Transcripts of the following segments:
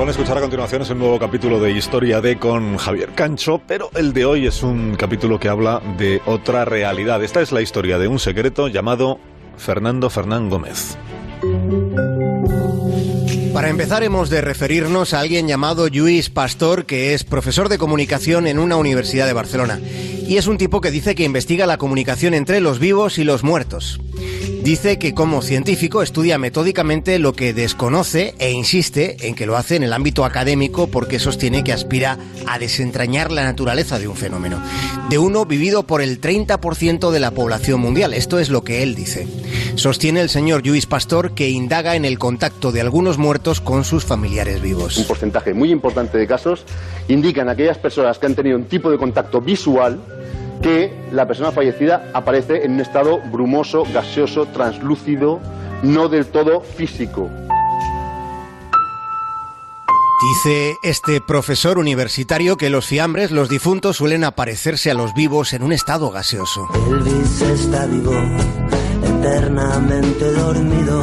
van a escuchar a continuación es un nuevo capítulo de Historia de con Javier Cancho, pero el de hoy es un capítulo que habla de otra realidad. Esta es la historia de un secreto llamado Fernando Fernán Gómez. Para empezar hemos de referirnos a alguien llamado Lluís Pastor, que es profesor de comunicación en una universidad de Barcelona. Y es un tipo que dice que investiga la comunicación entre los vivos y los muertos. Dice que como científico estudia metódicamente lo que desconoce e insiste en que lo hace en el ámbito académico porque sostiene que aspira a desentrañar la naturaleza de un fenómeno, de uno vivido por el 30% de la población mundial. Esto es lo que él dice. Sostiene el señor Luis Pastor que indaga en el contacto de algunos muertos con sus familiares vivos. Un porcentaje muy importante de casos indican aquellas personas que han tenido un tipo de contacto visual que la persona fallecida aparece en un estado brumoso, gaseoso, translúcido, no del todo físico. Dice este profesor universitario que los fiambres, los difuntos, suelen aparecerse a los vivos en un estado gaseoso. Elvis está vivo, eternamente dormido,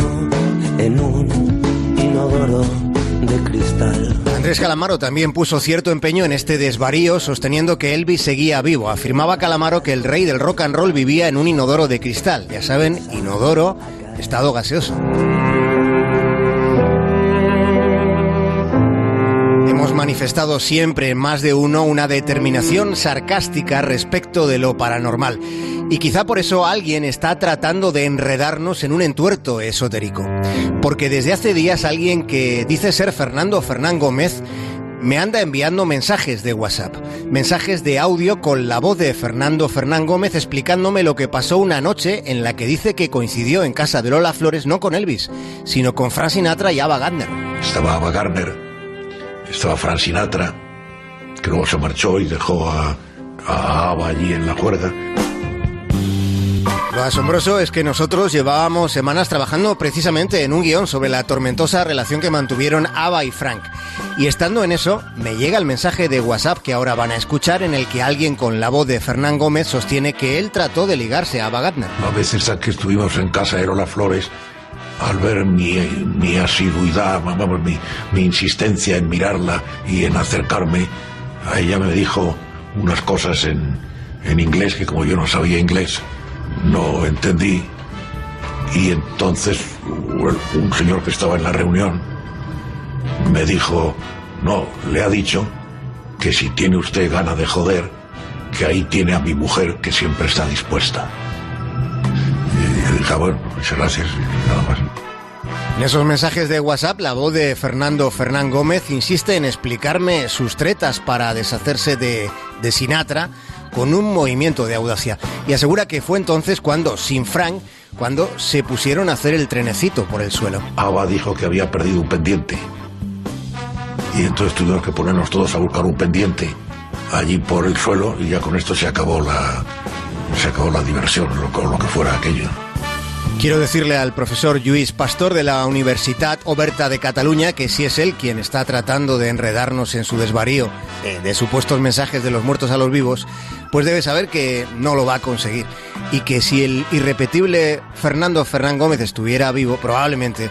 Andrés Calamaro también puso cierto empeño en este desvarío, sosteniendo que Elvis seguía vivo. Afirmaba Calamaro que el rey del rock and roll vivía en un inodoro de cristal. Ya saben, inodoro, estado gaseoso. Manifestado siempre en más de uno una determinación sarcástica respecto de lo paranormal. Y quizá por eso alguien está tratando de enredarnos en un entuerto esotérico. Porque desde hace días alguien que dice ser Fernando Fernán Gómez me anda enviando mensajes de WhatsApp, mensajes de audio con la voz de Fernando Fernán Gómez explicándome lo que pasó una noche en la que dice que coincidió en casa de Lola Flores no con Elvis, sino con Frank Sinatra y Ava Gardner. Estaba Ava Gardner, estaba Frank Sinatra, que luego se marchó y dejó a, a Ava allí en la cuerda. Lo asombroso es que nosotros llevábamos semanas trabajando precisamente en un guion sobre la tormentosa relación que mantuvieron Ava y Frank. Y estando en eso, me llega el mensaje de WhatsApp que ahora van a escuchar en el que alguien con la voz de Fernán Gómez sostiene que él trató de ligarse a Ava Gardner. A veces que estuvimos en casa de Lola Flores, al ver mi, mi asiduidad, mi, mi insistencia en mirarla y en acercarme, a ella me dijo unas cosas en, en inglés que como yo no sabía inglés, no entendí y entonces un señor que estaba en la reunión me dijo, no, le ha dicho que si tiene usted gana de joder, que ahí tiene a mi mujer que siempre está dispuesta. Bueno, muchas gracias, nada más. En esos mensajes de WhatsApp, la voz de Fernando Fernán Gómez insiste en explicarme sus tretas para deshacerse de, de Sinatra con un movimiento de audacia y asegura que fue entonces cuando, sin Frank, cuando se pusieron a hacer el trenecito por el suelo. Ava dijo que había perdido un pendiente y entonces tuvimos que ponernos todos a buscar un pendiente allí por el suelo y ya con esto se acabó la se acabó la diversión, lo, lo que fuera aquello. Quiero decirle al profesor Lluís Pastor de la Universidad Oberta de Cataluña que si es él quien está tratando de enredarnos en su desvarío de, de, supuestos mensajes de los muertos a los vivos, pues debe saber que no lo va a conseguir. Y que si el irrepetible Fernando Fernán Gómez estuviera vivo, probablemente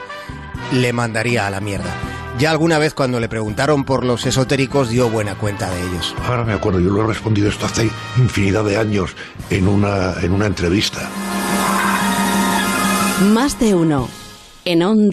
le mandaría a la mierda. Ya alguna vez cuando le preguntaron por los esotéricos dio buena cuenta de ellos. Ahora me acuerdo, yo lo he respondido esto hace infinidad de años en una, en una entrevista. Más de uno. En onda